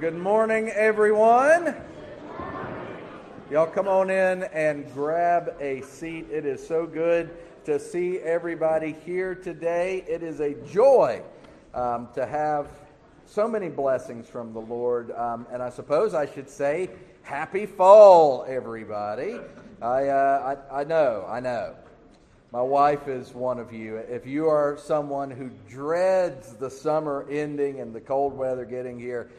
good morning, everyone. Y'all come on in and grab a seat. It is so good to see everybody here today. It is a joy um, to have so many blessings from the Lord. Um, and I suppose I should say, happy fall, everybody. I, uh, I, I know, I know. My wife is one of you. If you are someone who dreads the summer ending and the cold weather getting here,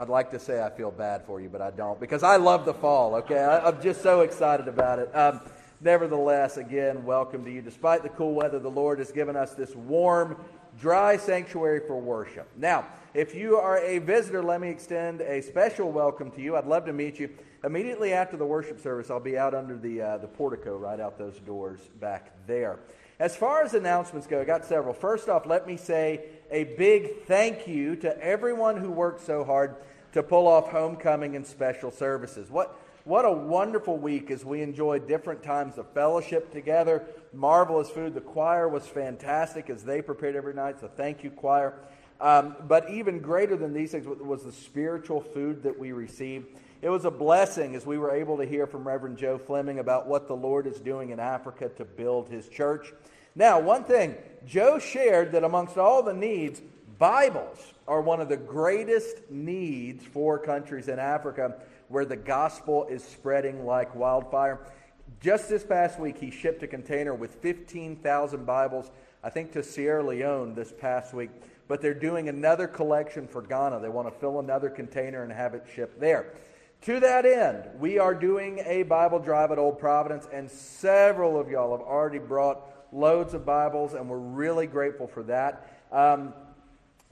I'd like to say I feel bad for you, but I don't because I love the fall, okay? I, am just so excited about it. Um, nevertheless, again, welcome to you. Despite the cool weather, the Lord has given us this warm, dry sanctuary for worship. Now, if you are a visitor, let me extend a special welcome to you. I'd love to meet you. Immediately after the worship service, I'll be out under the, uh, the portico right out those doors back there. As far as announcements go, I got several. First off, let me say a big thank you to everyone who worked so hard to pull off homecoming and special services. What, what a wonderful week as we enjoyed different times of fellowship together. Marvelous food. The choir was fantastic as they prepared every night, so thank you, choir. Um, but even greater than these things was the spiritual food that we received. It was a blessing as we were able to hear from Reverend Joe Fleming about what the Lord is doing in Africa to build his church. Now, one thing, Joe shared that amongst all the needs, Bibles are one of the greatest needs for countries in Africa where the gospel is spreading like wildfire. Just this past week, he shipped a container with 15,000 Bibles, I think, to Sierra Leone this past week. But they're doing another collection for Ghana. They want to fill another container and have it shipped there. To that end, we are doing a Bible drive at Old Providence, and several of y'all have already brought loads of Bibles, and we're really grateful for that. Um,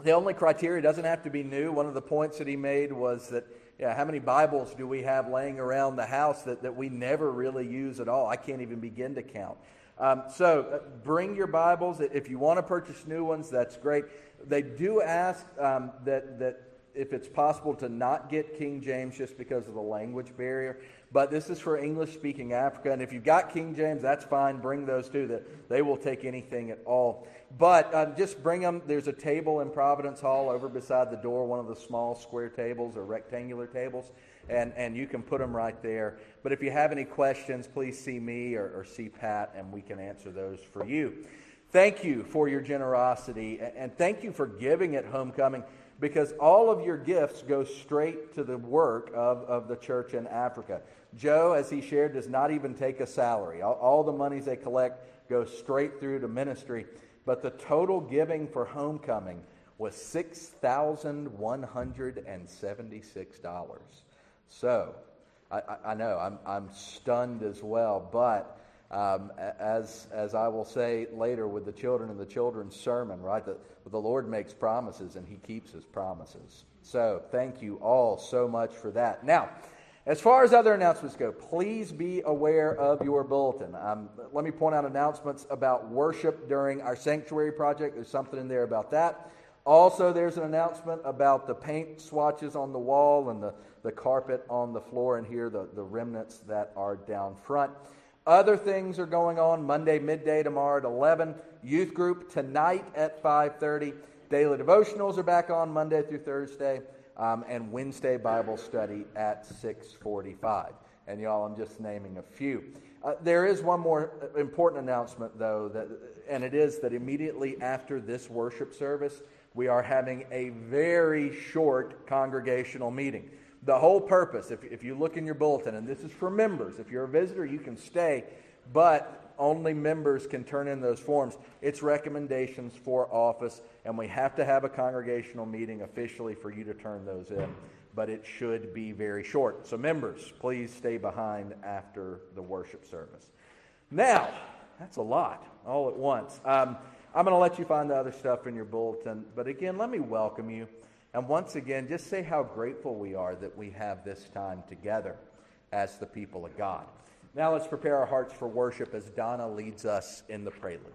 the only criteria doesn't have to be new. One of the points that he made was that, yeah, how many Bibles do we have laying around the house that, that we never really use at all? I can't even begin to count. Um, so uh, bring your Bibles. If you want to purchase new ones, that's great. They do ask um, that, that if it's possible to not get King James just because of the language barrier. But this is for English speaking Africa. And if you've got King James, that's fine. Bring those too. That they will take anything at all. But uh, just bring them. There's a table in Providence Hall over beside the door, one of the small square tables or rectangular tables. And, and you can put them right there. But if you have any questions, please see me or, or see Pat, and we can answer those for you. Thank you for your generosity, and thank you for giving at homecoming because all of your gifts go straight to the work of, of the church in Africa. Joe, as he shared, does not even take a salary. All, all the monies they collect go straight through to ministry. But the total giving for homecoming was $6,176. So, I, I, know, I'm, I'm stunned as well, but um, as, as I will say later with the children in the children's sermon, right? The, the Lord makes promises and he keeps his promises. So thank you all so much for that. Now, as far as other announcements go, please be aware of your bulletin. Um, let me point out announcements about worship during our sanctuary project. There's something in there about that. Also, there's an announcement about the paint swatches on the wall and the, the carpet on the floor, and here the, the remnants that are down front. Other things are going on Monday midday tomorrow at 11. Youth group tonight at 5:30. Daily devotionals are back on Monday through Thursday, um, and Wednesday Bible study at 6:45. And y'all, I'm just naming a few. Uh, there is one more important announcement, though, that, and it is that immediately after this worship service, we are having a very short congregational meeting. The whole purpose, if, if you look in your bulletin, and this is for members, if you're a visitor, you can stay, but only members can turn in those forms. It's recommendations for office, and we have to have a congregational meeting officially for you to turn those in. But it should be very short. So, members, please stay behind after the worship service. Now, that's a lot all at once. Um, I'm going to let you find the other stuff in your bulletin. But again, let me welcome you. And once again, just say how grateful we are that we have this time together as the people of God. Now let's prepare our hearts for worship as Donna leads us in the prelude.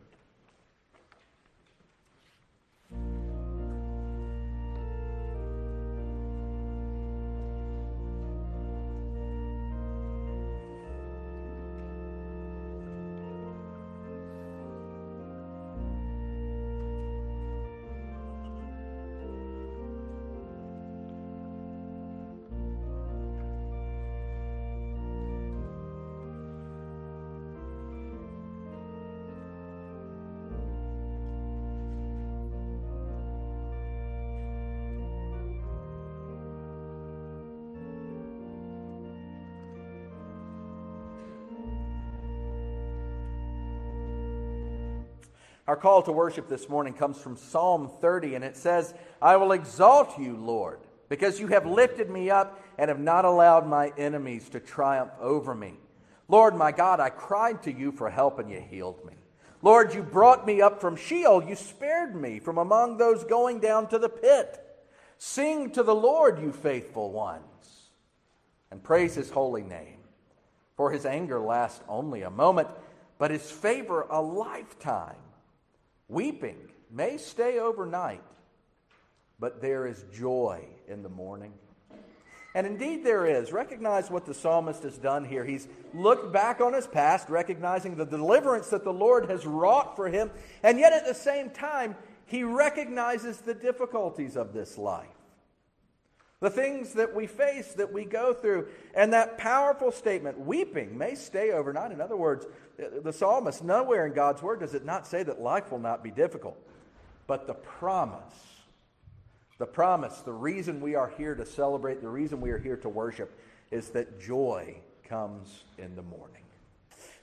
Our call to worship this morning comes from Psalm 30, and it says, I will exalt you, Lord, because you have lifted me up and have not allowed my enemies to triumph over me. Lord, my God, I cried to you for help, and you healed me. Lord, you brought me up from Sheol. You spared me from among those going down to the pit. Sing to the Lord, you faithful ones, and praise his holy name. For his anger lasts only a moment, but his favor a lifetime. Weeping may stay overnight, but there is joy in the morning. And indeed, there is. Recognize what the psalmist has done here. He's looked back on his past, recognizing the deliverance that the Lord has wrought for him, and yet at the same time, he recognizes the difficulties of this life. The things that we face, that we go through, and that powerful statement, weeping may stay overnight. In other words, the psalmist, nowhere in God's word does it not say that life will not be difficult, but the promise the promise, the reason we are here to celebrate, the reason we are here to worship is that joy comes in the morning.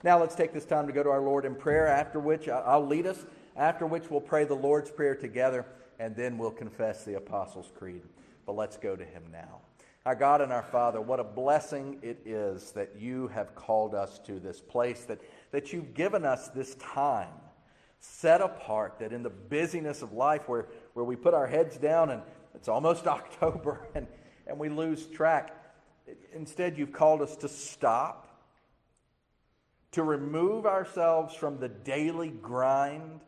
Now let's take this time to go to our Lord in prayer, after which uh, I'll lead us, after which we'll pray the Lord's Prayer together, and then we'll confess the Apostles' Creed. But let's go to Him now. Our God and our Father, what a blessing it is that you have called us to this place, that, that you've given us this time set apart, that in the busyness of life where, where we put our heads down and it's almost October and, and we lose track, instead you've called us to stop, to remove ourselves from the daily grind,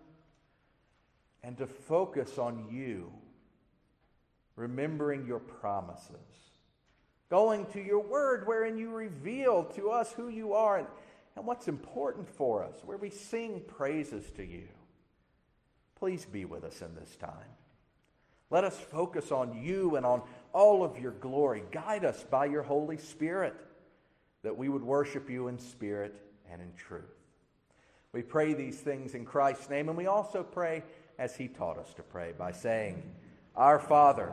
and to focus on you, remembering your promises. Going to your word wherein you reveal to us who you are and and what's important for us, where we sing praises to you. Please be with us in this time. Let us focus on you and on all of your glory. Guide us by your Holy Spirit that we would worship you in spirit and in truth. We pray these things in Christ's name, and we also pray as he taught us to pray by saying, Our Father,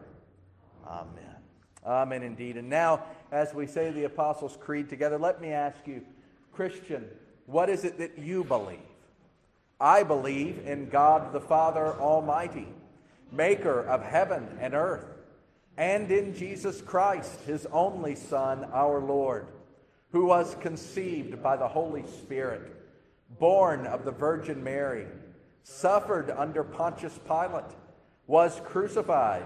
Amen. Amen indeed. And now, as we say the Apostles' Creed together, let me ask you Christian, what is it that you believe? I believe in God the Father Almighty, maker of heaven and earth, and in Jesus Christ, his only Son, our Lord, who was conceived by the Holy Spirit, born of the Virgin Mary, suffered under Pontius Pilate, was crucified,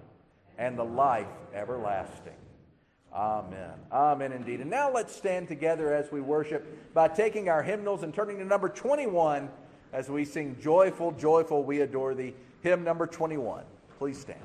and the life everlasting. Amen. Amen indeed. And now let's stand together as we worship by taking our hymnals and turning to number 21 as we sing Joyful, Joyful, We Adore Thee. Hymn number 21. Please stand.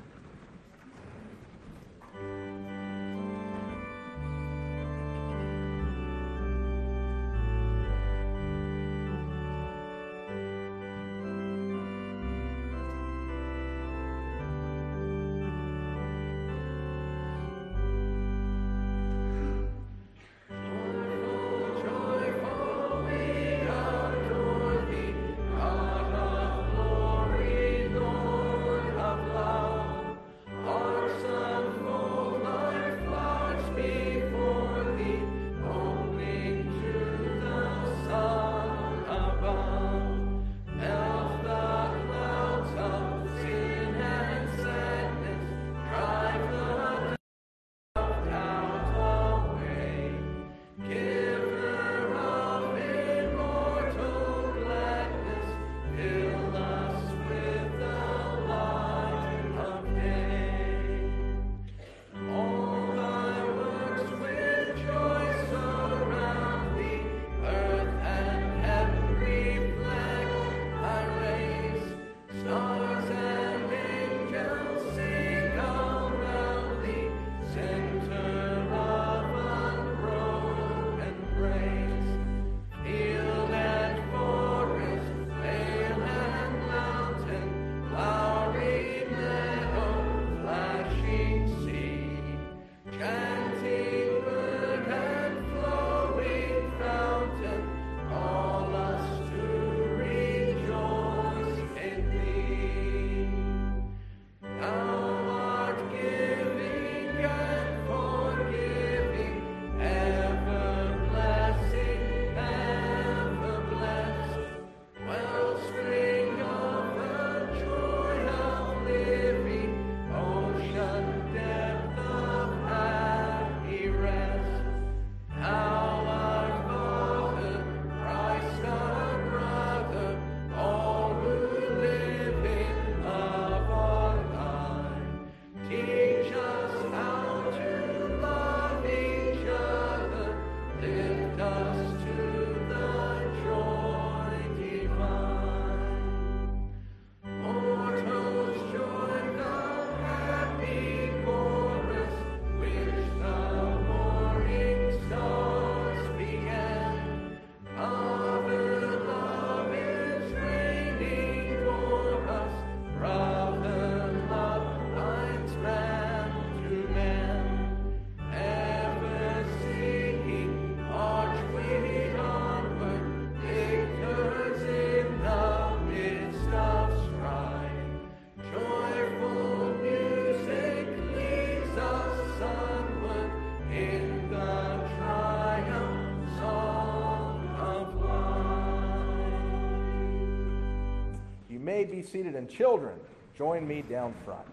Seated. And children, join me down front.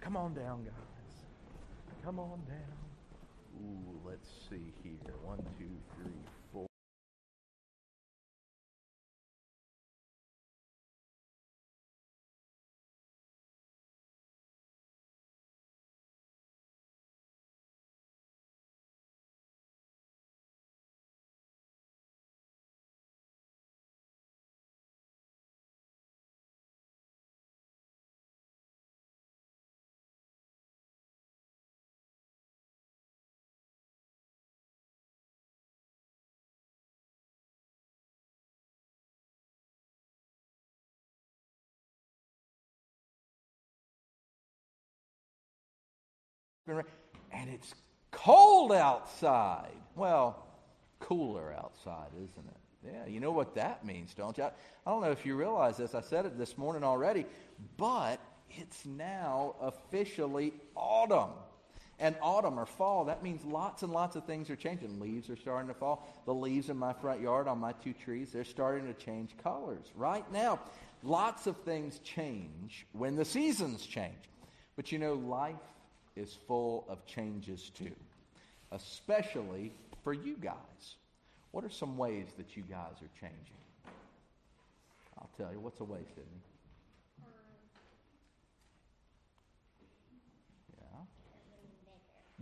Come on down, guys. Come on down. Ooh, let's see here. One, two, three, four. And it's cold outside. Well, cooler outside, isn't it? Yeah, you know what that means, don't you? I, I don't know if you realize this. I said it this morning already, but it's now officially autumn. And autumn or fall, that means lots and lots of things are changing. Leaves are starting to fall. The leaves in my front yard on my two trees, they're starting to change colors. Right now, lots of things change when the seasons change. But you know, life is full of changes too, especially for you guys. What are some ways that you guys are changing? I'll tell you. What's a way, Sydney? Yeah.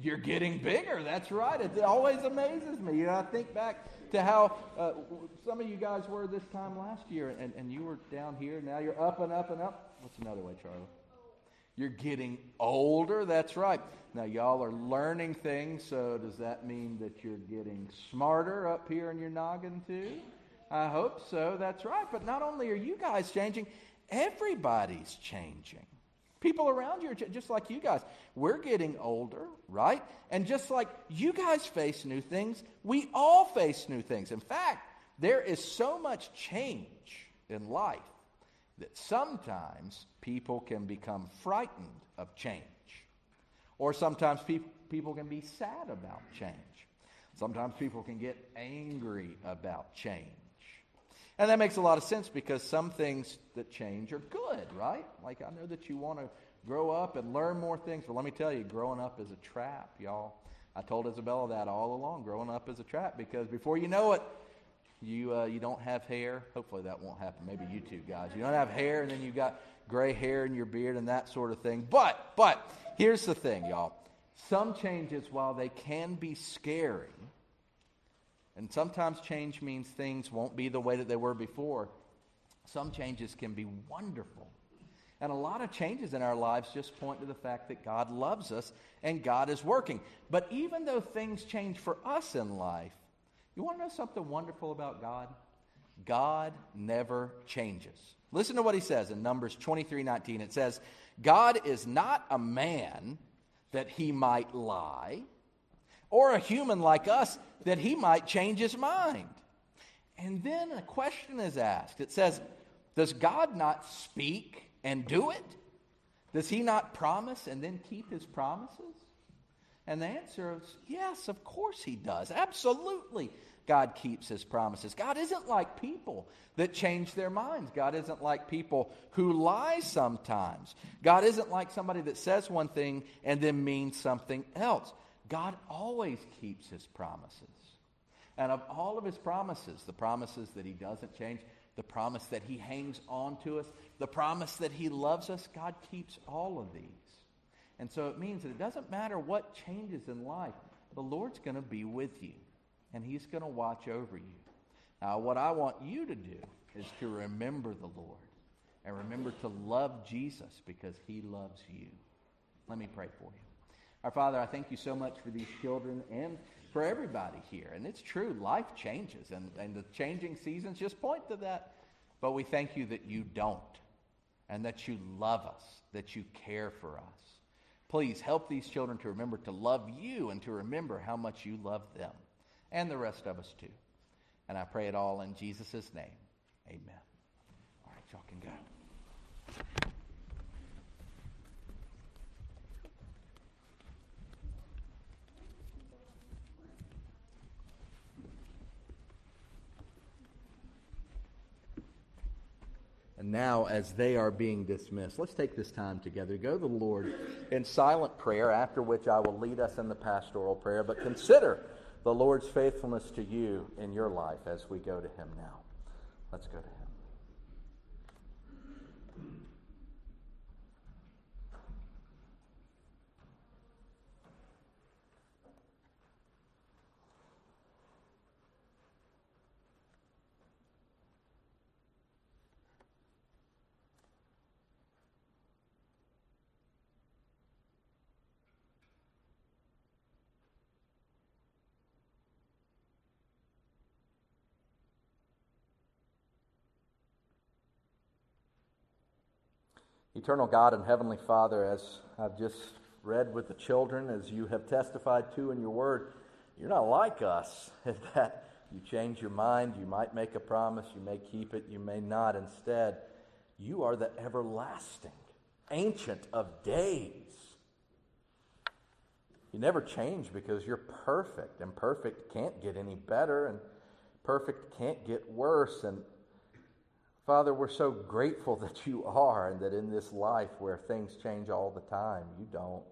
You're getting bigger. That's right. It always amazes me. You know, I think back to how uh, some of you guys were this time last year, and, and you were down here. Now you're up and up and up. What's another way, Charlie? You're getting older. That's right. Now, y'all are learning things, so does that mean that you're getting smarter up here in your noggin, too? I hope so. That's right. But not only are you guys changing, everybody's changing. People around you are just like you guys. We're getting older, right? And just like you guys face new things, we all face new things. In fact, there is so much change in life that sometimes people can become frightened of change. Or sometimes pe- people can be sad about change. Sometimes people can get angry about change. And that makes a lot of sense because some things that change are good, right? Like I know that you want to grow up and learn more things, but let me tell you, growing up is a trap, y'all. I told Isabella that all along. Growing up is a trap because before you know it, you, uh, you don't have hair. Hopefully that won't happen. Maybe you two guys. You don't have hair, and then you've got gray hair in your beard and that sort of thing. But, but, here's the thing, y'all. Some changes, while they can be scary, and sometimes change means things won't be the way that they were before, some changes can be wonderful. And a lot of changes in our lives just point to the fact that God loves us and God is working. But even though things change for us in life, you want to know something wonderful about God? God never changes. Listen to what he says in Numbers 23 19. It says, God is not a man that he might lie, or a human like us that he might change his mind. And then a question is asked. It says, Does God not speak and do it? Does he not promise and then keep his promises? And the answer is yes, of course he does. Absolutely. God keeps his promises. God isn't like people that change their minds. God isn't like people who lie sometimes. God isn't like somebody that says one thing and then means something else. God always keeps his promises. And of all of his promises, the promises that he doesn't change, the promise that he hangs on to us, the promise that he loves us, God keeps all of these. And so it means that it doesn't matter what changes in life, the Lord's going to be with you and He's going to watch over you. Now, what I want you to do is to remember the Lord and remember to love Jesus because He loves you. Let me pray for you. Our Father, I thank you so much for these children and for everybody here. And it's true, life changes, and, and the changing seasons just point to that. But we thank you that you don't, and that you love us, that you care for us. Please help these children to remember to love you and to remember how much you love them and the rest of us too. And I pray it all in Jesus' name. Amen. All right, y'all can go. And now, as they are being dismissed, let's take this time together. Go to the Lord in silent prayer, after which I will lead us in the pastoral prayer. But consider the Lord's faithfulness to you in your life as we go to Him now. Let's go to Him. Eternal God and Heavenly Father, as I've just read with the children, as you have testified to in your word, you're not like us in that you change your mind, you might make a promise, you may keep it, you may not. Instead, you are the everlasting, ancient of days. You never change because you're perfect, and perfect can't get any better, and perfect can't get worse. And Father, we're so grateful that you are and that in this life where things change all the time, you don't.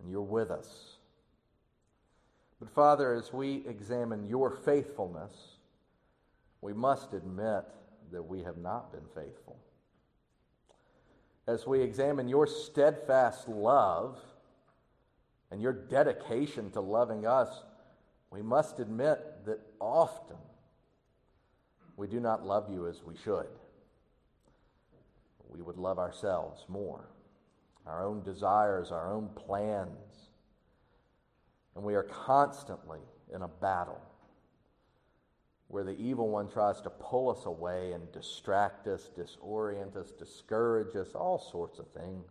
And you're with us. But Father, as we examine your faithfulness, we must admit that we have not been faithful. As we examine your steadfast love and your dedication to loving us, we must admit that often we do not love you as we should. We would love ourselves more, our own desires, our own plans. And we are constantly in a battle where the evil one tries to pull us away and distract us, disorient us, discourage us, all sorts of things.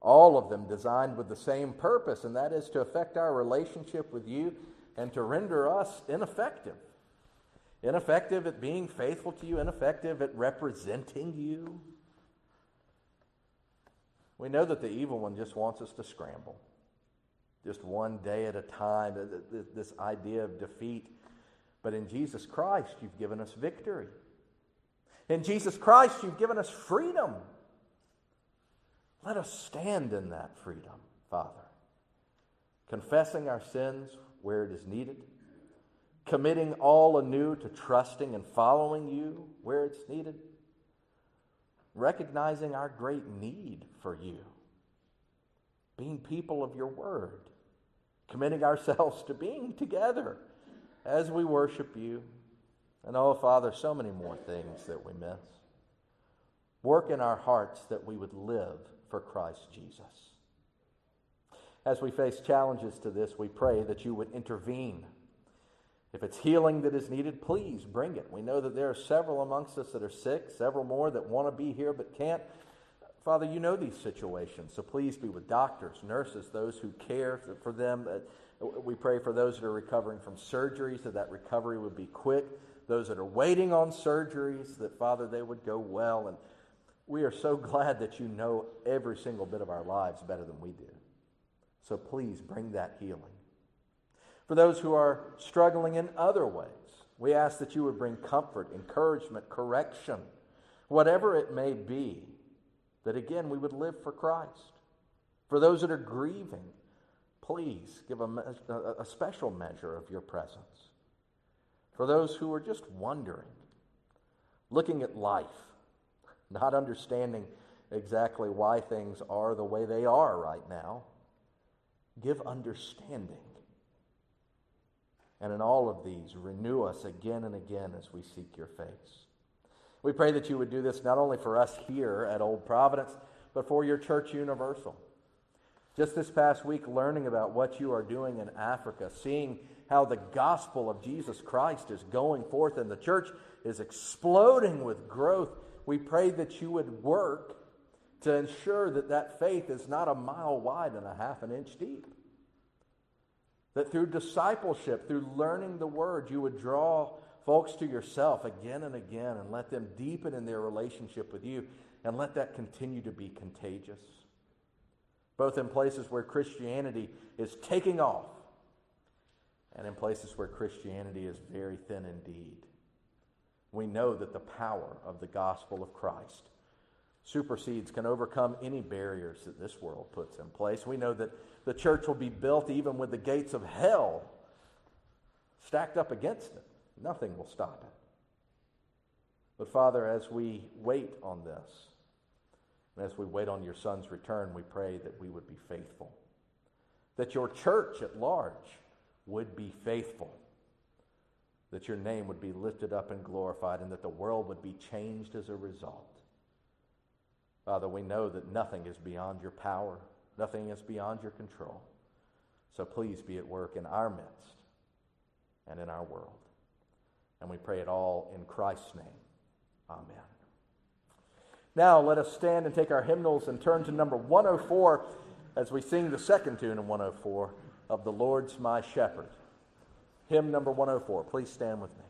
All of them designed with the same purpose, and that is to affect our relationship with you and to render us ineffective ineffective at being faithful to you, ineffective at representing you. We know that the evil one just wants us to scramble, just one day at a time, this idea of defeat. But in Jesus Christ, you've given us victory. In Jesus Christ, you've given us freedom. Let us stand in that freedom, Father, confessing our sins where it is needed committing all anew to trusting and following you where it's needed, recognizing our great need for you, being people of your word, committing ourselves to being together as we worship you. And oh, Father, so many more things that we miss. Work in our hearts that we would live for Christ Jesus. As we face challenges to this, we pray that you would intervene if it's healing that is needed, please bring it. We know that there are several amongst us that are sick, several more that want to be here but can't. Father, you know these situations, so please be with doctors, nurses, those who care for them. Uh, we pray for those that are recovering from surgeries, that that recovery would be quick. Those that are waiting on surgeries, that, Father, they would go well. And we are so glad that you know every single bit of our lives better than we do. So please bring that healing. For those who are struggling in other ways, we ask that you would bring comfort, encouragement, correction, whatever it may be, that again we would live for Christ. For those that are grieving, please give a, a, special measure of your presence. For those who are just wondering, looking at life, not understanding exactly why things are the way they are right now, give understanding and in all of these, renew us again and again as we seek your face. We pray that you would do this not only for us here at Old Providence, but for your church universal. Just this past week, learning about what you are doing in Africa, seeing how the gospel of Jesus Christ is going forth and the church is exploding with growth, we pray that you would work to ensure that that faith is not a mile wide and a half an inch deep. That through discipleship, through learning the word, you would draw folks to yourself again and again and let them deepen in their relationship with you and let that continue to be contagious. Both in places where Christianity is taking off and in places where Christianity is very thin indeed. We know that the power of the gospel of Christ supersedes, can overcome any barriers that this world puts in place. We know that the church will be built even with the gates of hell stacked up against it. Nothing will stop it. But Father, as we wait on this, and as we wait on your Son's return, we pray that we would be faithful. That your church at large would be faithful. That your name would be lifted up and glorified, and that the world would be changed as a result. Father, we know that nothing is beyond your power, nothing is beyond your control. So please be at work in our midst and in our world. And we pray it all in Christ's name. Amen. Now let us stand and take our hymnals and turn to number 104 as we sing the second tune in 104 of The Lord's My Shepherd. Hymn number 104. Please stand with me.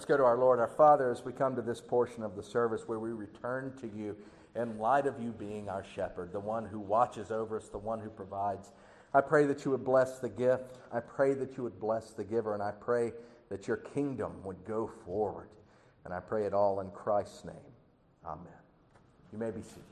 Let's go to our Lord, our Father, as we come to this portion of the service where we return to you in light of you being our shepherd, the one who watches over us, the one who provides. I pray that you would bless the gift. I pray that you would bless the giver, and I pray that your kingdom would go forward. And I pray it all in Christ's name. Amen. You may be seated.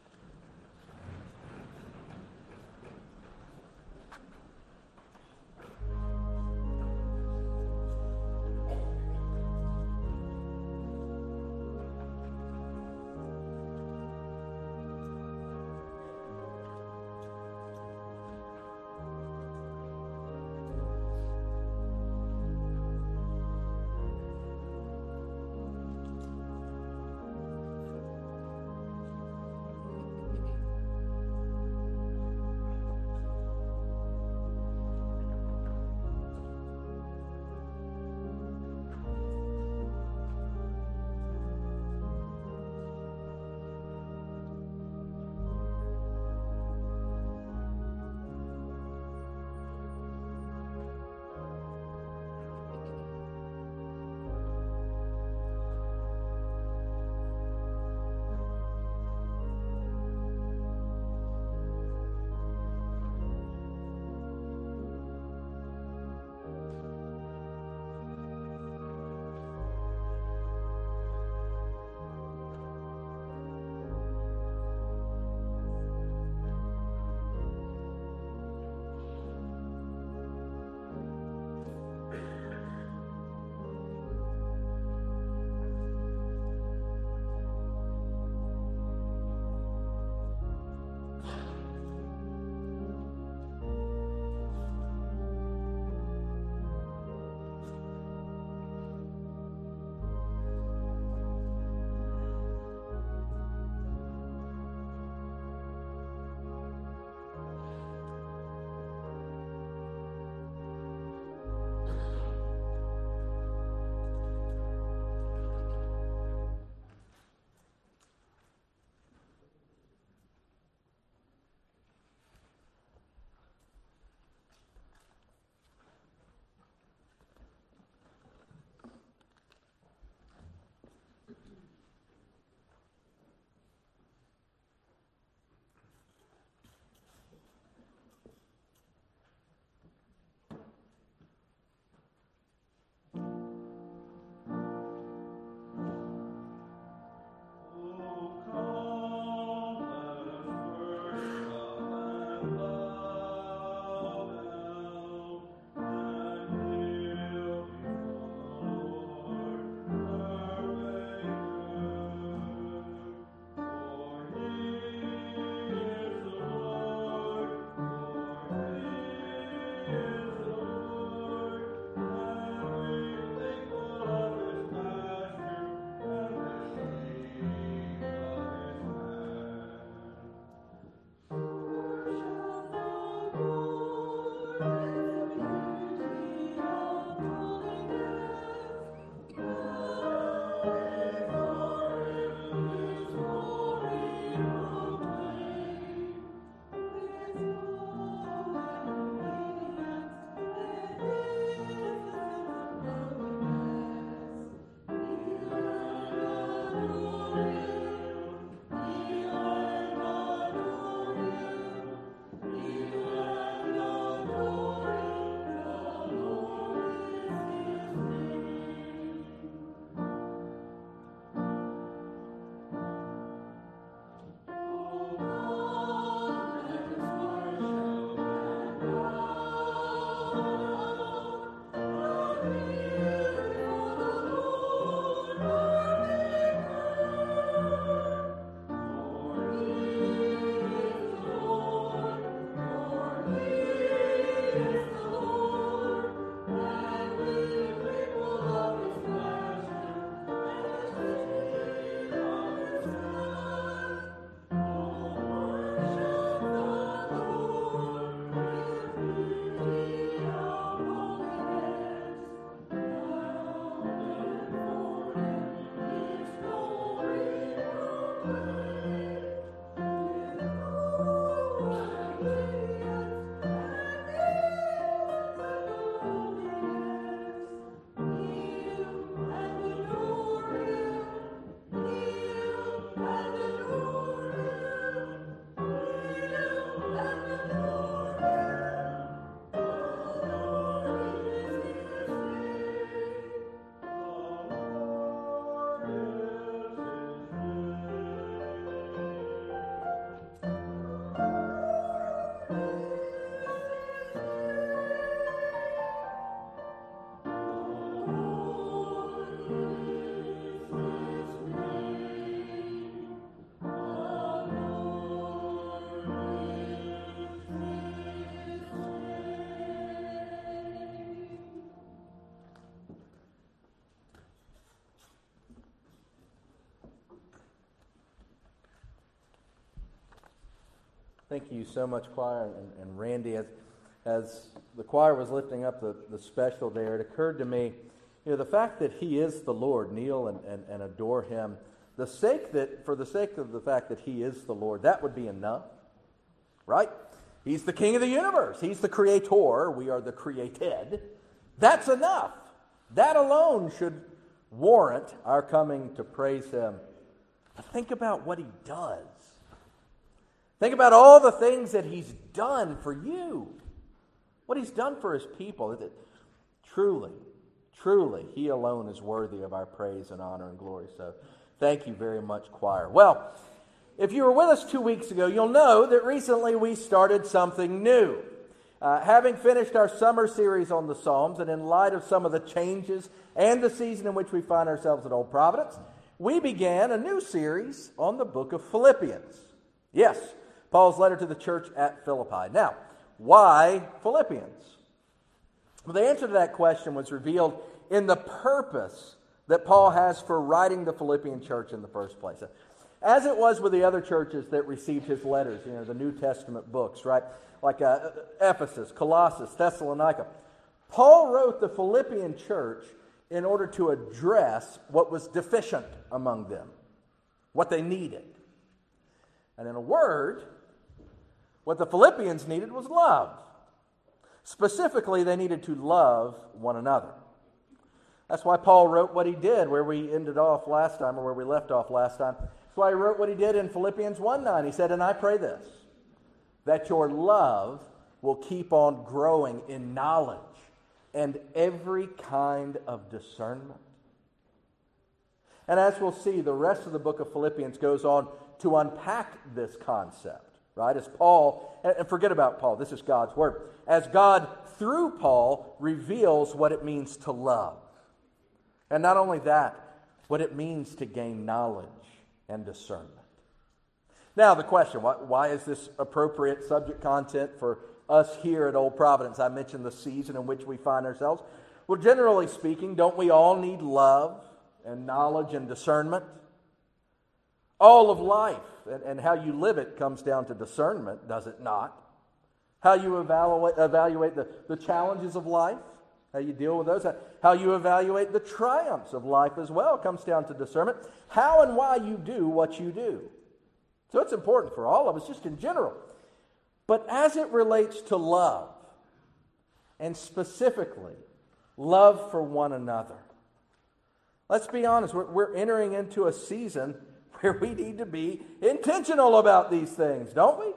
Thank you so much, choir, and, and Randy. As, as the choir was lifting up the, the special there, it occurred to me, you know, the fact that he is the Lord, kneel and, and, and adore him, the sake that, for the sake of the fact that he is the Lord, that would be enough, right? He's the king of the universe. He's the creator. We are the created. That's enough. That alone should warrant our coming to praise him. But think about what he does. Think about all the things that he's done for you, what he's done for his people. Truly, truly, he alone is worthy of our praise and honor and glory. So thank you very much, choir. Well, if you were with us two weeks ago, you'll know that recently we started something new. Uh, having finished our summer series on the Psalms, and in light of some of the changes and the season in which we find ourselves at Old Providence, we began a new series on the book of Philippians. Yes, Paul's letter to the church at Philippi. Now, why Philippians? Well, the answer to that question was revealed in the purpose that Paul has for writing the Philippian church in the first place. As it was with the other churches that received his letters, you know, the New Testament books, right? Like uh, Ephesus, Colossus, Thessalonica. Paul wrote the Philippian church in order to address what was deficient among them, what they needed. And in a word, what the Philippians needed was love. Specifically, they needed to love one another. That's why Paul wrote what he did, where we ended off last time, or where we left off last time. That's why he wrote what he did in Philippians 1 9. He said, And I pray this, that your love will keep on growing in knowledge and every kind of discernment. And as we'll see, the rest of the book of Philippians goes on to unpack this concept right? As Paul, and forget about Paul, this is God's word. As God, through Paul, reveals what it means to love. And not only that, what it means to gain knowledge and discernment. Now, the question why, why is this appropriate subject content for us here at Old Providence? I mentioned the season in which we find ourselves. Well, generally speaking, don't we all need love and knowledge and discernment? All of life and, and how you live it comes down to discernment, does it not? How you evaluate, evaluate the, the challenges of life, how you deal with those, how you evaluate the triumphs of life as well comes down to discernment. How and why you do what you do. So it's important for all of us, just in general. But as it relates to love, and specifically love for one another, let's be honest, we're, we're entering into a season where we need to be intentional about these things, don't we?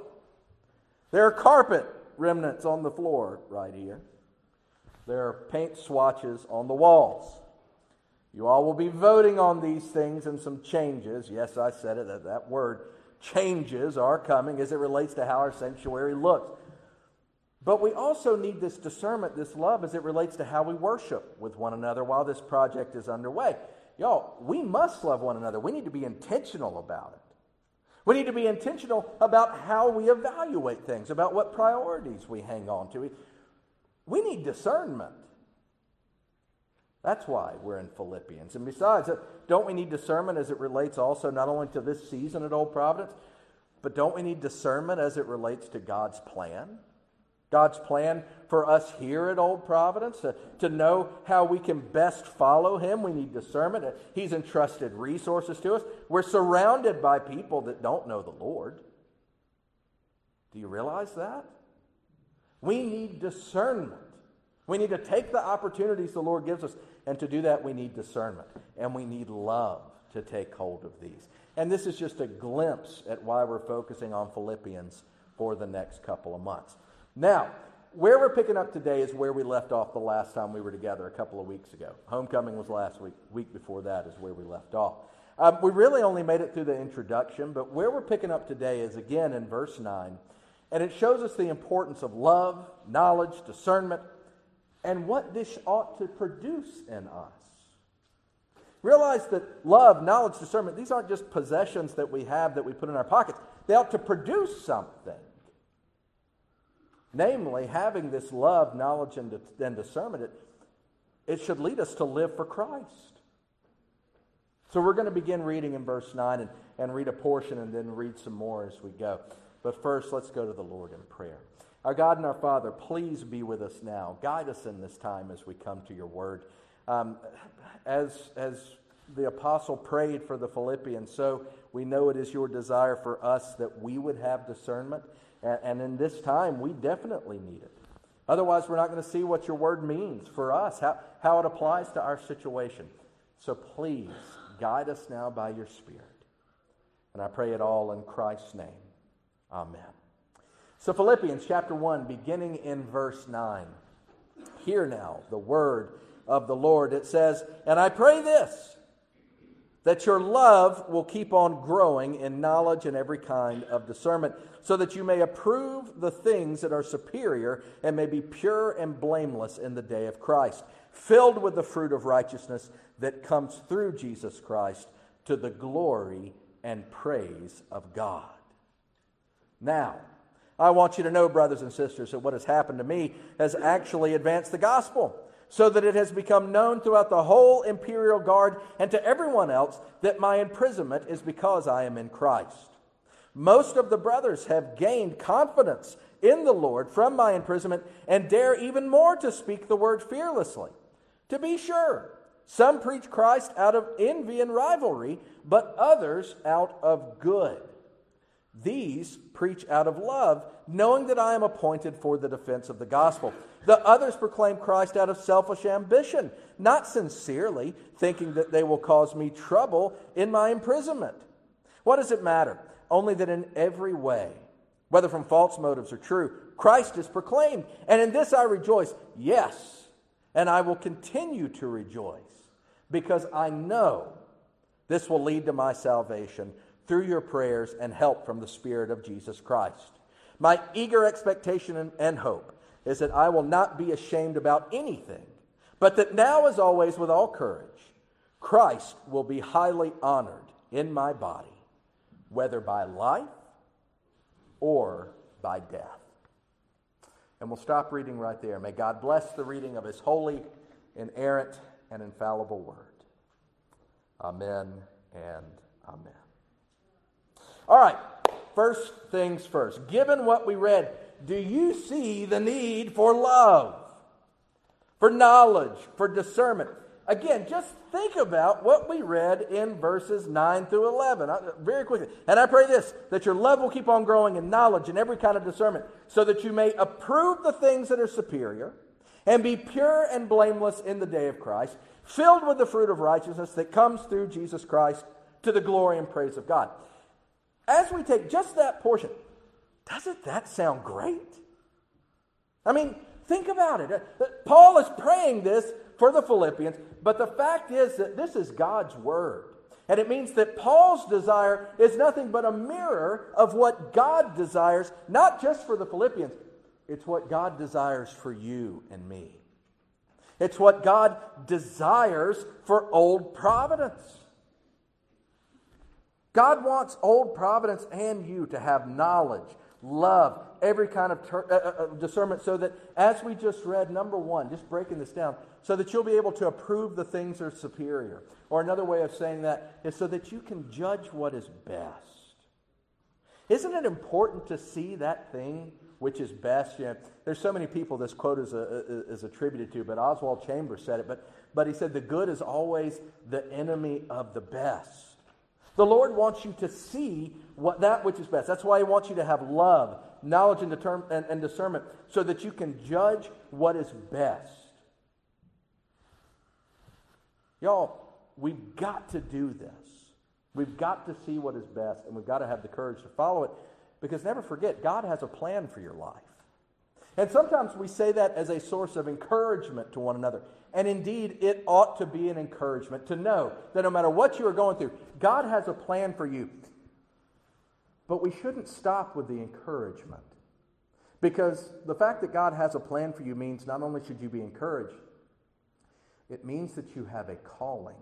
There are carpet remnants on the floor right here. There are paint swatches on the walls. You all will be voting on these things and some changes. Yes, I said it, that, that word changes are coming as it relates to how our sanctuary looks. But we also need this discernment, this love, as it relates to how we worship with one another while this project is underway. Y'all, we must love one another. We need to be intentional about it. We need to be intentional about how we evaluate things, about what priorities we hang on to. We need discernment. That's why we're in Philippians. And besides, uh, don't we need discernment as it relates also not only to this season at Old Providence, but don't we need discernment as it relates to God's plan? God's plan for us here at Old Providence to, to know how we can best follow Him. We need discernment. He's entrusted resources to us. We're surrounded by people that don't know the Lord. Do you realize that? We need discernment. We need to take the opportunities the Lord gives us, and to do that, we need discernment. And we need love to take hold of these. And this is just a glimpse at why we're focusing on Philippians for the next couple of months. Now, where we're picking up today is where we left off the last time we were together a couple of weeks ago. Homecoming was last week. Week before that is where we left off. Um, we really only made it through the introduction, but where we're picking up today is again in verse 9. And it shows us the importance of love, knowledge, discernment, and what this ought to produce in us. Realize that love, knowledge, discernment, these aren't just possessions that we have that we put in our pockets. They ought to produce something. Namely, having this love, knowledge, and, and discernment, it, it should lead us to live for Christ. So we're going to begin reading in verse 9 and, and read a portion and then read some more as we go. But first, let's go to the Lord in prayer. Our God and our Father, please be with us now. Guide us in this time as we come to your word. Um, as, as the apostle prayed for the Philippians, so we know it is your desire for us that we would have discernment. And, and in this time, we definitely need it. Otherwise, we're not going to see what your word means for us, how, how it applies to our situation. So please guide us now by your Spirit. And I pray it all in Christ's name. Amen. So, Philippians chapter 1, beginning in verse 9. Hear now the word of the Lord. It says, And I pray this, that your love will keep on growing in knowledge and every kind of discernment, so that you may approve the things that are superior and may be pure and blameless in the day of Christ, filled with the fruit of righteousness that comes through Jesus Christ to the glory and praise of God. Now, I want you to know, brothers and sisters, that what has happened to me has actually advanced the gospel, so that it has become known throughout the whole imperial guard and to everyone else that my imprisonment is because I am in Christ. Most of the brothers have gained confidence in the Lord from my imprisonment and dare even more to speak the word fearlessly. To be sure, some preach Christ out of envy and rivalry, but others out of good. These preach out of love, knowing that I am appointed for the defense of the gospel. The others proclaim Christ out of selfish ambition, not sincerely, thinking that they will cause me trouble in my imprisonment. What does it matter? Only that in every way, whether from false motives or true, Christ is proclaimed. And in this I rejoice, yes, and I will continue to rejoice, because I know this will lead to my salvation through your prayers and help from the Spirit of Jesus Christ. My eager expectation and, hope is that I will not be ashamed about anything, but that now, as always, with all courage, Christ will be highly honored in my body, whether by life or by death. And we'll stop reading right there. May God bless the reading of his holy, inerrant, and infallible word. Amen and amen. All right, first things first. Given what we read, do you see the need for love, for knowledge, for discernment? Again, just think about what we read in verses 9 through 11 uh, very quickly. And I pray this that your love will keep on growing in knowledge and every kind of discernment, so that you may approve the things that are superior and be pure and blameless in the day of Christ, filled with the fruit of righteousness that comes through Jesus Christ to the glory and praise of God as we take just that portion, doesn't that sound great? I mean, think about it. Uh, Paul is praying this for the Philippians, but the fact is that this is God's word. And it means that Paul's desire is nothing but a mirror of what God desires, not just for the Philippians, it's what God desires for you and me. It's what God desires for Old Providence. God wants Old Providence and you to have knowledge, love, every kind of ter- uh, uh, uh, discernment, so that as we just read, number one, just breaking this down, so that you'll be able to approve the things that are superior. Or another way of saying that is so that you can judge what is best. Isn't it important to see that thing which is best? You know, there's so many people this quote is, a, is attributed to, but Oswald Chambers said it. But, but he said, The good is always the enemy of the best. The Lord wants you to see what that which is best. That's why He wants you to have love, knowledge, and, determ- and, and discernment so that you can judge what is best. Y'all, we've got to do this. We've got to see what is best, and we've got to have the courage to follow it because never forget, God has a plan for your life. And sometimes we say that as a source of encouragement to one another. And indeed, it ought to be an encouragement to know that no matter what you are going through, God has a plan for you. But we shouldn't stop with the encouragement. Because the fact that God has a plan for you means not only should you be encouraged, it means that you have a calling.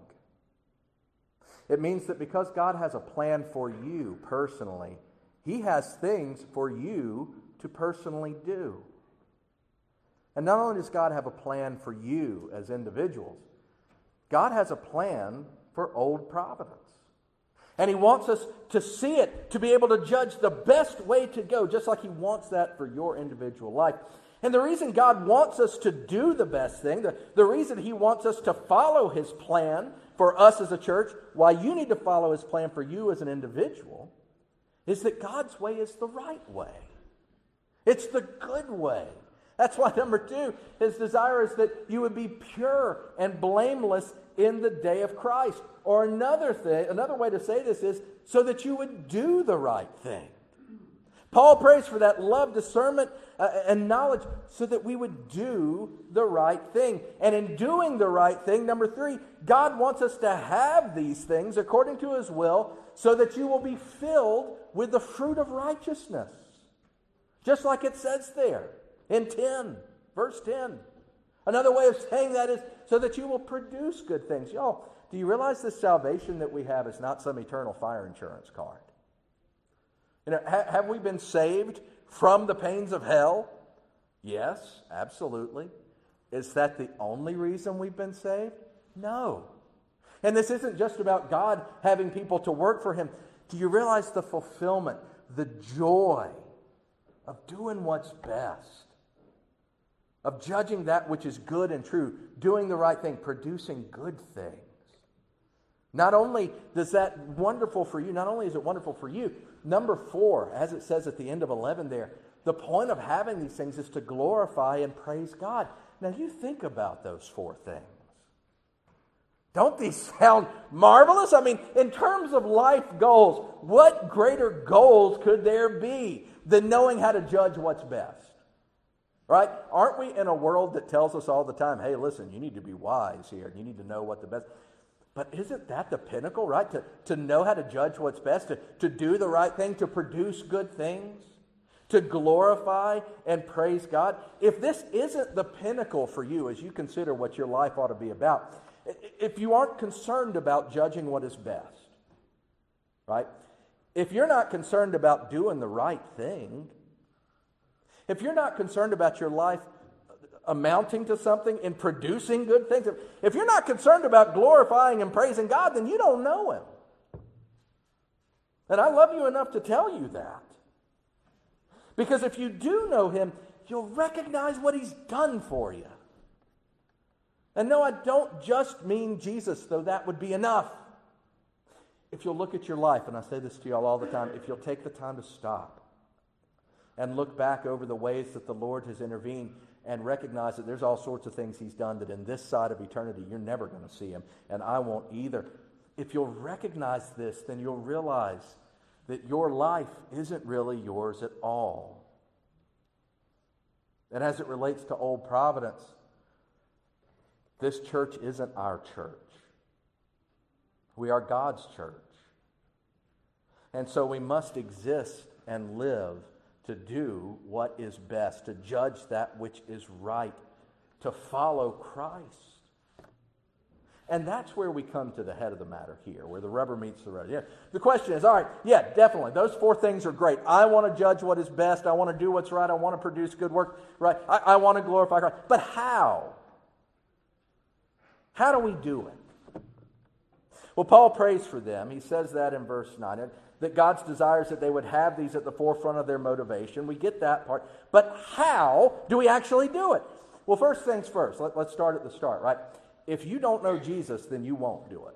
It means that because God has a plan for you personally, He has things for you to personally do. And not only does God have a plan for you as individuals, God has a plan for Old Providence. And He wants us to see it, to be able to judge the best way to go, just like He wants that for your individual life. And the reason God wants us to do the best thing, the, the reason He wants us to follow His plan for us as a church, why you need to follow His plan for you as an individual, is that God's way is the right way. It's the good way. That's why, number two, His desire is that you would be pure and blameless in the day of Christ. Or another thing, another way to say this is so that you would do the right thing. Paul prays for that love, discernment, uh, and knowledge so that we would do the right thing. And in doing the right thing, number three, God wants us to have these things according to his will so that you will be filled with the fruit of righteousness. Just like it says there in 10, verse 10. Another way of saying that is so that you will produce good things. Y'all, do you realize the salvation that we have is not some eternal fire insurance card? You know, ha- have we been saved from the pains of hell? Yes, absolutely. Is that the only reason we've been saved? No. And this isn't just about God having people to work for Him. Do you realize the fulfillment, the joy of doing what's best, of judging that which is good and true, doing the right thing, producing good things? Not only does that wonderful for you, not only is it wonderful for you, Number four, as it says at the end of 11 there, the point of having these things is to glorify and praise God. Now, you think about those four things. Don't these sound marvelous? I mean, in terms of life goals, what greater goals could there be than knowing how to judge what's best? Right? Aren't we in a world that tells us all the time, hey, listen, you need to be wise here. You need to know what the best. But isn't that the pinnacle, right? To, to know how to judge what's best, to, to do the right thing, to produce good things, to glorify and praise God. If this isn't the pinnacle for you as you consider what your life ought to be about, if you aren't concerned about judging what is best, right? If you're not concerned about doing the right thing, if you're not concerned about your life amounting to something and producing good things. If you're not concerned about glorifying and praising God, then you don't know Him. And I love you enough to tell you that. Because if you do know Him, you'll recognize what He's done for you. And no, I don't just mean Jesus, though that would be enough. If you'll look at your life, and I say this to y'all all the time, if you'll take the time to stop and look back over the ways that the Lord has intervened, and recognize that there's all sorts of things he's done that in this side of eternity you're never going to see him, and I won't either. If you'll recognize this, then you'll realize that your life isn't really yours at all. And as it relates to Old Providence, this church isn't our church. We are God's church. And so we must exist and live to do what is best, to judge that which is right, to follow Christ. And that's where we come to the head of the matter here, where the rubber meets the road. Yeah. The question is all right, yeah, definitely. Those four things are great. I want to judge what is best. I want to do what's right. I want to produce good work. Right. I, I want to glorify Christ. But how? How do we do it? Well, Paul prays for them. He says that in verse 9 that God's desires that they would have these at the forefront of their motivation. We get that part. But how do we actually do it? Well, first things first, let, us start at the start, right? If you don't know Jesus, then you won't do it.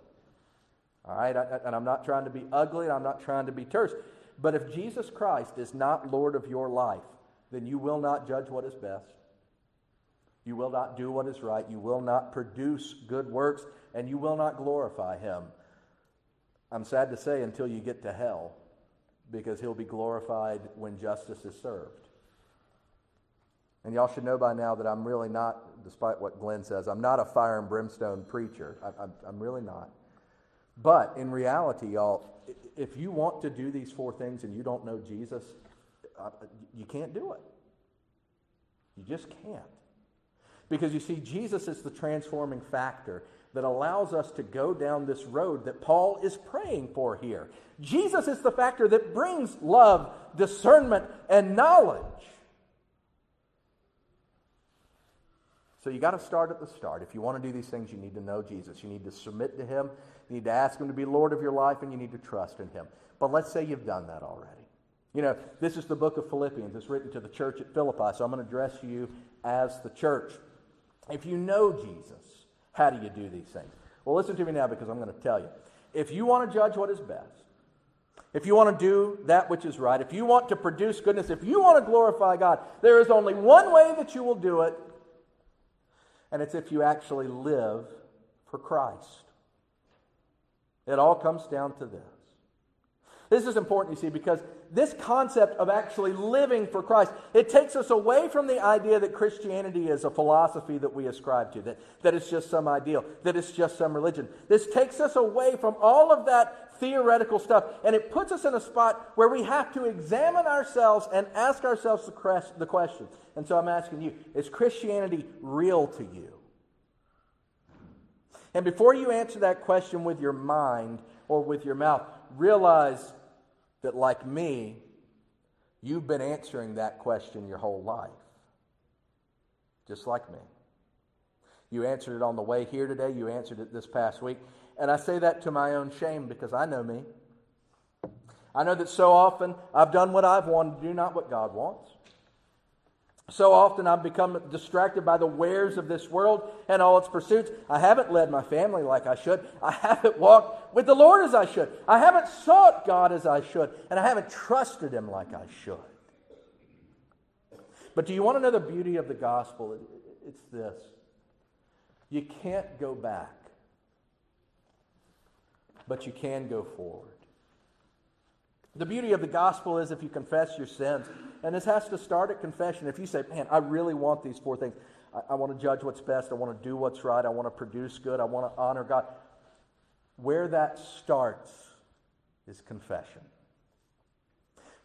All right? I, and I'm not trying to be ugly, and I'm not trying to be terse. But if Jesus Christ is not Lord of your life, then you will not judge what is best. You will not do what is right. You will not produce good works, and you will not glorify Him. I'm sad to say until you get to hell, because he'll be glorified when justice is served. And y'all should know by now that I'm really not, despite what Glenn says, I'm not a fire and brimstone preacher. I, am really not. But in reality, y'all, if you want to do these four things and you don't know Jesus, uh, you can't do it. You just can't. Because you see, Jesus is the transforming factor that allows us to go down this road that Paul is praying for here. Jesus is the factor that brings love, discernment, and knowledge. So you got to start at the start. If you want to do these things, you need to know Jesus. You need to submit to him. You need to ask him to be Lord of your life, and you need to trust in him. But let's say you've done that already. You know, this is the book of Philippians. It's written to the church at Philippi, so I'm going to address you as the church. If you know Jesus, how do you do these things? Well, listen to me now because I'm going to tell you. If you want to judge what is best, if you want to do that which is right, if you want to produce goodness, if you want to glorify God, there is only one way that you will do it, and it's if you actually live for Christ. It all comes down to this. This is important, you see, because this concept of actually living for Christ, it takes us away from the idea that Christianity is a philosophy that we ascribe to, that, that it's just some ideal, that it's just some religion. This takes us away from all of that theoretical stuff, and it puts us in a spot where we have to examine ourselves and ask ourselves the, the question. And so I'm asking you, is Christianity real to you? And before you answer that question with your mind or with your mouth, realize that, like me, you've been answering that question your whole life. Just like me. You answered it on the way here today, you answered it this past week. And I say that to my own shame because I know me. I know that so often I've done what I've wanted to do, not what God wants. So often I've become distracted by the wares of this world and all its pursuits. I haven't led my family like I should. I haven't walked with the Lord as I should. I haven't sought God as I should. And I haven't trusted Him like I should. But do you want to know the beauty of the gospel? It's this you can't go back, but you can go forward. The beauty of the gospel is if you confess your sins, and this has to start at confession. If you say, Man, I really want these four things, I, I want to judge what's best, I want to do what's right, I want to produce good, I want to honor God. Where that starts is confession.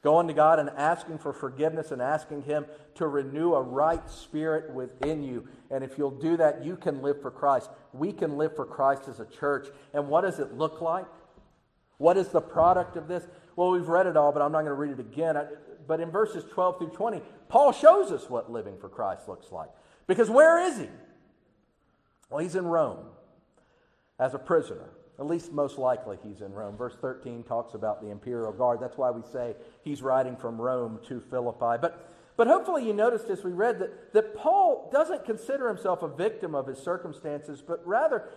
Going to God and asking for forgiveness and asking Him to renew a right spirit within you. And if you'll do that, you can live for Christ. We can live for Christ as a church. And what does it look like? What is the product of this? Well, we've read it all, but I'm not going to read it again. But in verses 12 through 20, Paul shows us what living for Christ looks like. Because where is he? Well, he's in Rome as a prisoner. At least most likely he's in Rome. Verse 13 talks about the imperial guard. That's why we say he's writing from Rome to Philippi. But, but hopefully you noticed as we read that, that Paul doesn't consider himself a victim of his circumstances, but rather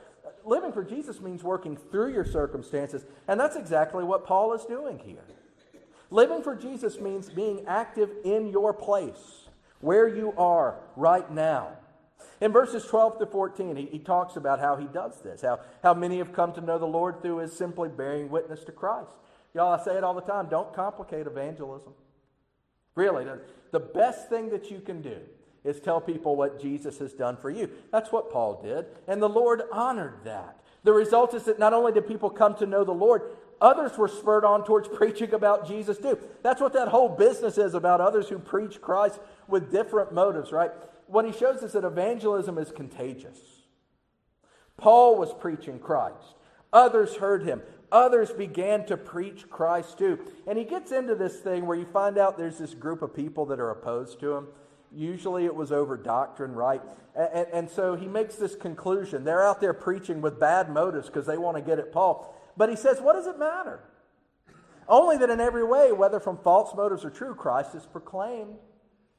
living for Jesus means working through your circumstances. And that's exactly what Paul is doing here. Living for Jesus means being active in your place, where you are right now. In verses 12 to 14, he, he talks about how he does this, how, how many have come to know the Lord through his simply bearing witness to Christ. Y'all, I say it all the time don't complicate evangelism. Really, the, the best thing that you can do is tell people what Jesus has done for you. That's what Paul did, and the Lord honored that. The result is that not only did people come to know the Lord, others were spurred on towards preaching about Jesus too. That's what that whole business is about others who preach Christ with different motives, right? What he shows us that evangelism is contagious. Paul was preaching Christ. Others heard him. Others began to preach Christ too. And he gets into this thing where you find out there's this group of people that are opposed to him. Usually it was over doctrine, right? And, and, so he makes this conclusion. They're out there preaching with bad motives because they want to get at Paul. But he says, what does it matter? Only that in every way, whether from false motives or true, Christ is proclaimed.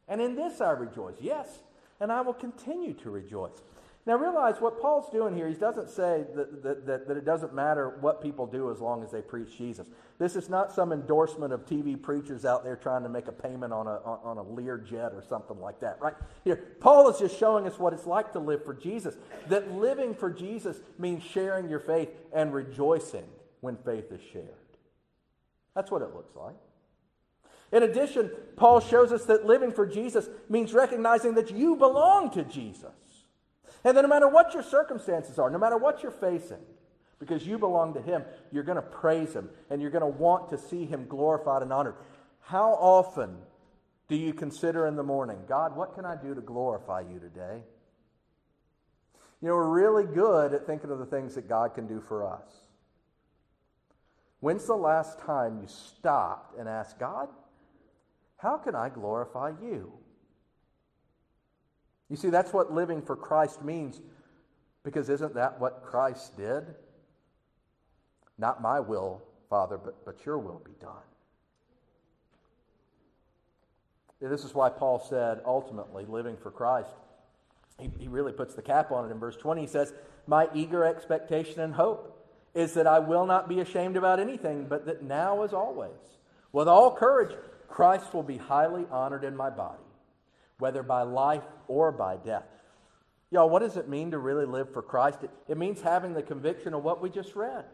And in this I rejoice. Yes, and I will continue to rejoice. Now realize what Paul's doing here, he doesn't say that, that, that, that, it doesn't matter what people do as long as they preach Jesus. This is not some endorsement of TV preachers out there trying to make a payment on a, on, on a Lear jet or something like that, right? Here, Paul is just showing us what it's like to live for Jesus. That living for Jesus means sharing your faith and rejoicing when faith is shared. That's what it looks like. In addition, Paul shows us that living for Jesus means recognizing that you belong to Jesus. And that no matter what your circumstances are, no matter what you're facing, because you belong to Him, you're going to praise Him and you're going to want to see Him glorified and honored. How often do you consider in the morning, God, what can I do to glorify you today? You know, we're really good at thinking of the things that God can do for us. When's the last time you stopped and asked, God, how can I glorify you? You see, that's what living for Christ means, because isn't that what Christ did? Not my will, Father, but, but your will be done. This is why Paul said, ultimately, living for Christ. He, he really puts the cap on it in verse 20. He says, My eager expectation and hope is that I will not be ashamed about anything, but that now, as always, with all courage, Christ will be highly honored in my body, whether by life or by death. Y'all, what does it mean to really live for Christ? It, it means having the conviction of what we just read.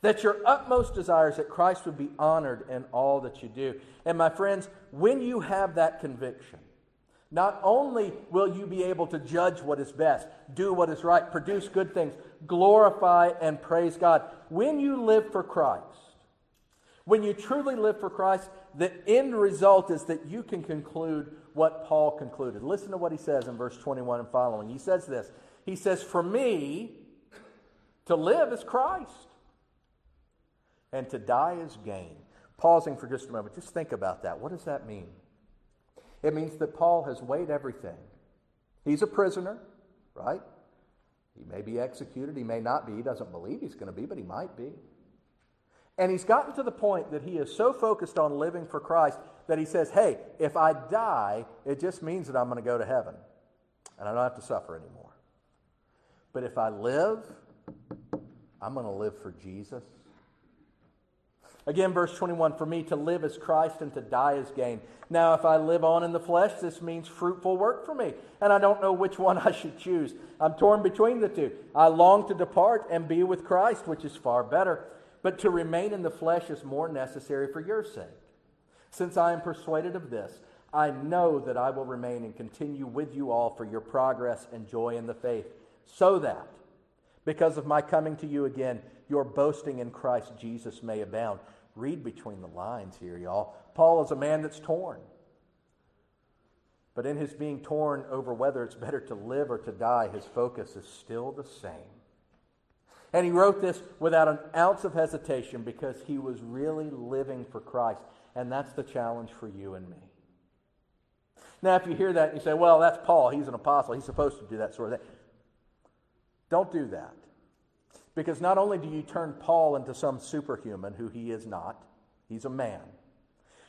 That your utmost desire is that Christ would be honored in all that you do. And my friends, when you have that conviction, not only will you be able to judge what is best, do what is right, produce good things, glorify and praise God, when you live for Christ, when you truly live for Christ, the end result is that you can conclude what Paul concluded. Listen to what he says in verse 21 and following. He says this He says, For me, to live is Christ, and to die is gain. Pausing for just a moment, just think about that. What does that mean? It means that Paul has weighed everything. He's a prisoner, right? He may be executed, he may not be. He doesn't believe he's going to be, but he might be. And he's gotten to the point that he is so focused on living for Christ that he says, hey, if I die, it just means that I'm going to go to heaven and I don't have to suffer anymore. But if I live, I'm going to live for Jesus. Again, verse 21 For me to live is Christ and to die is gain. Now, if I live on in the flesh, this means fruitful work for me. And I don't know which one I should choose. I'm torn between the two. I long to depart and be with Christ, which is far better. But to remain in the flesh is more necessary for your sake. Since I am persuaded of this, I know that I will remain and continue with you all for your progress and joy in the faith, so that, because of my coming to you again, your boasting in Christ Jesus may abound. Read between the lines here, y'all. Paul is a man that's torn. But in his being torn over whether it's better to live or to die, his focus is still the same. And he wrote this without an ounce of hesitation because he was really living for Christ. And that's the challenge for you and me. Now, if you hear that you say, well, that's Paul, he's an apostle, he's supposed to do that sort of thing. Don't do that. Because not only do you turn Paul into some superhuman, who he is not, he's a man,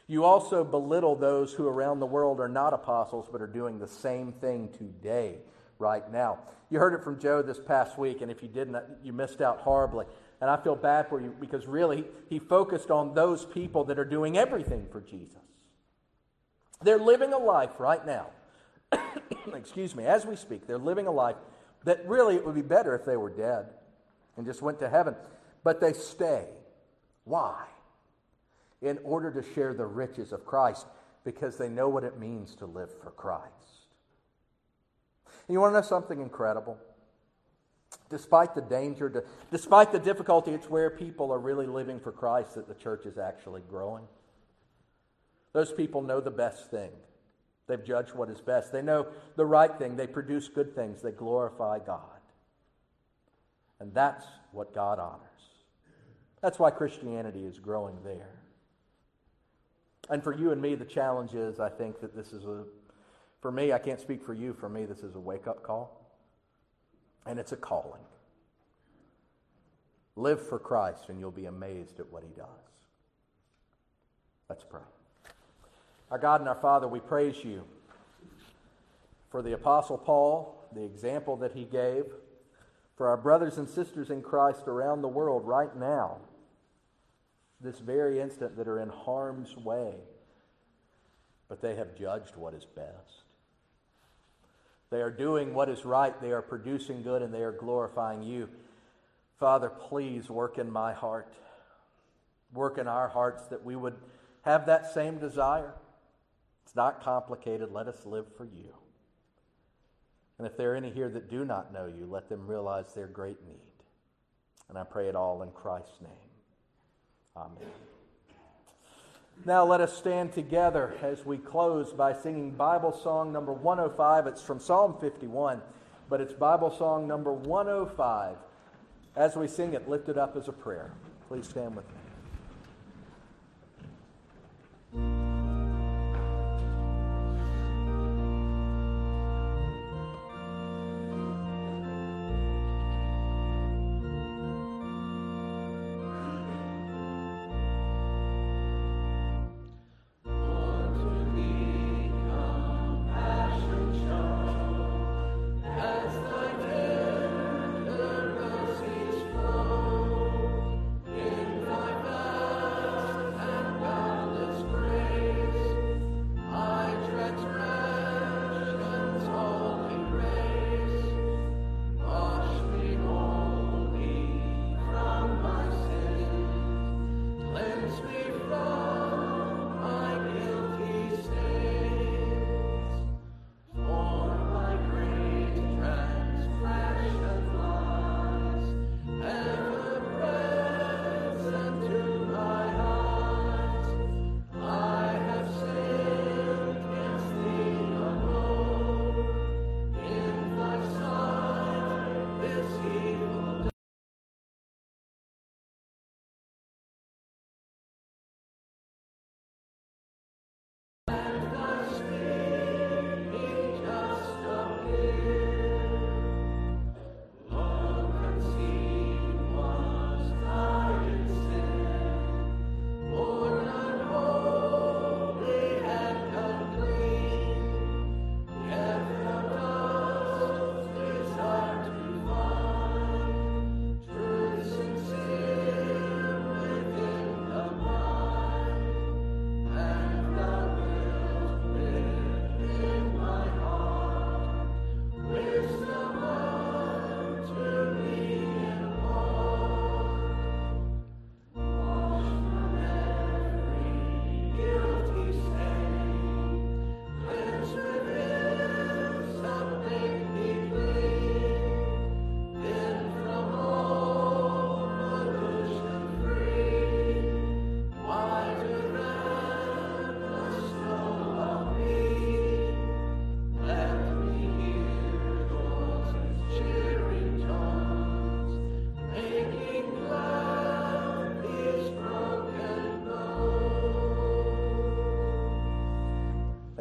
you also belittle those who around the world are not apostles but are doing the same thing today, right now. You heard it from Joe this past week, and if you didn't, you missed out horribly. And I feel bad for you because really, he focused on those people that are doing everything for Jesus. They're living a life right now. Excuse me, as we speak, they're living a life that really it would be better if they were dead and just went to heaven. But they stay. Why? In order to share the riches of Christ because they know what it means to live for Christ. And you want to know something incredible? Despite the danger, despite the difficulty, it's where people are really living for Christ that the church is actually growing. Those people know the best thing. They've judged what is best. They know the right thing. They produce good things. They glorify God. And that's what God honors. That's why Christianity is growing there. And for you and me, the challenge is I think that this is a, for me, I can't speak for you. For me, this is a wake up call, and it's a calling. Live for Christ, and you'll be amazed at what he does. Let's pray. Our God and our Father, we praise you for the Apostle Paul, the example that he gave for our brothers and sisters in Christ around the world right now, this very instant, that are in harm's way, but they have judged what is best. They are doing what is right, they are producing good, and they are glorifying you. Father, please work in my heart, work in our hearts that we would have that same desire. It's not complicated. Let us live for you. And if there are any here that do not know you, let them realize their great need. And I pray it all in Christ's name. Amen. Now let us stand together as we close by singing Bible song number 105. It's from Psalm 51, but it's Bible song number 105. As we sing it, lift it up as a prayer. Please stand with me.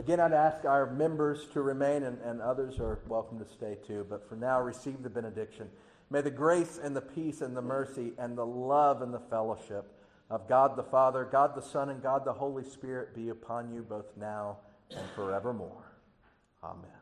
Again, I'd ask our members to remain, and, and others are welcome to stay too. But for now, receive the benediction. May the grace and the peace and the mercy and the love and the fellowship of God the Father, God the Son, and God the Holy Spirit be upon you both now and forevermore. Amen.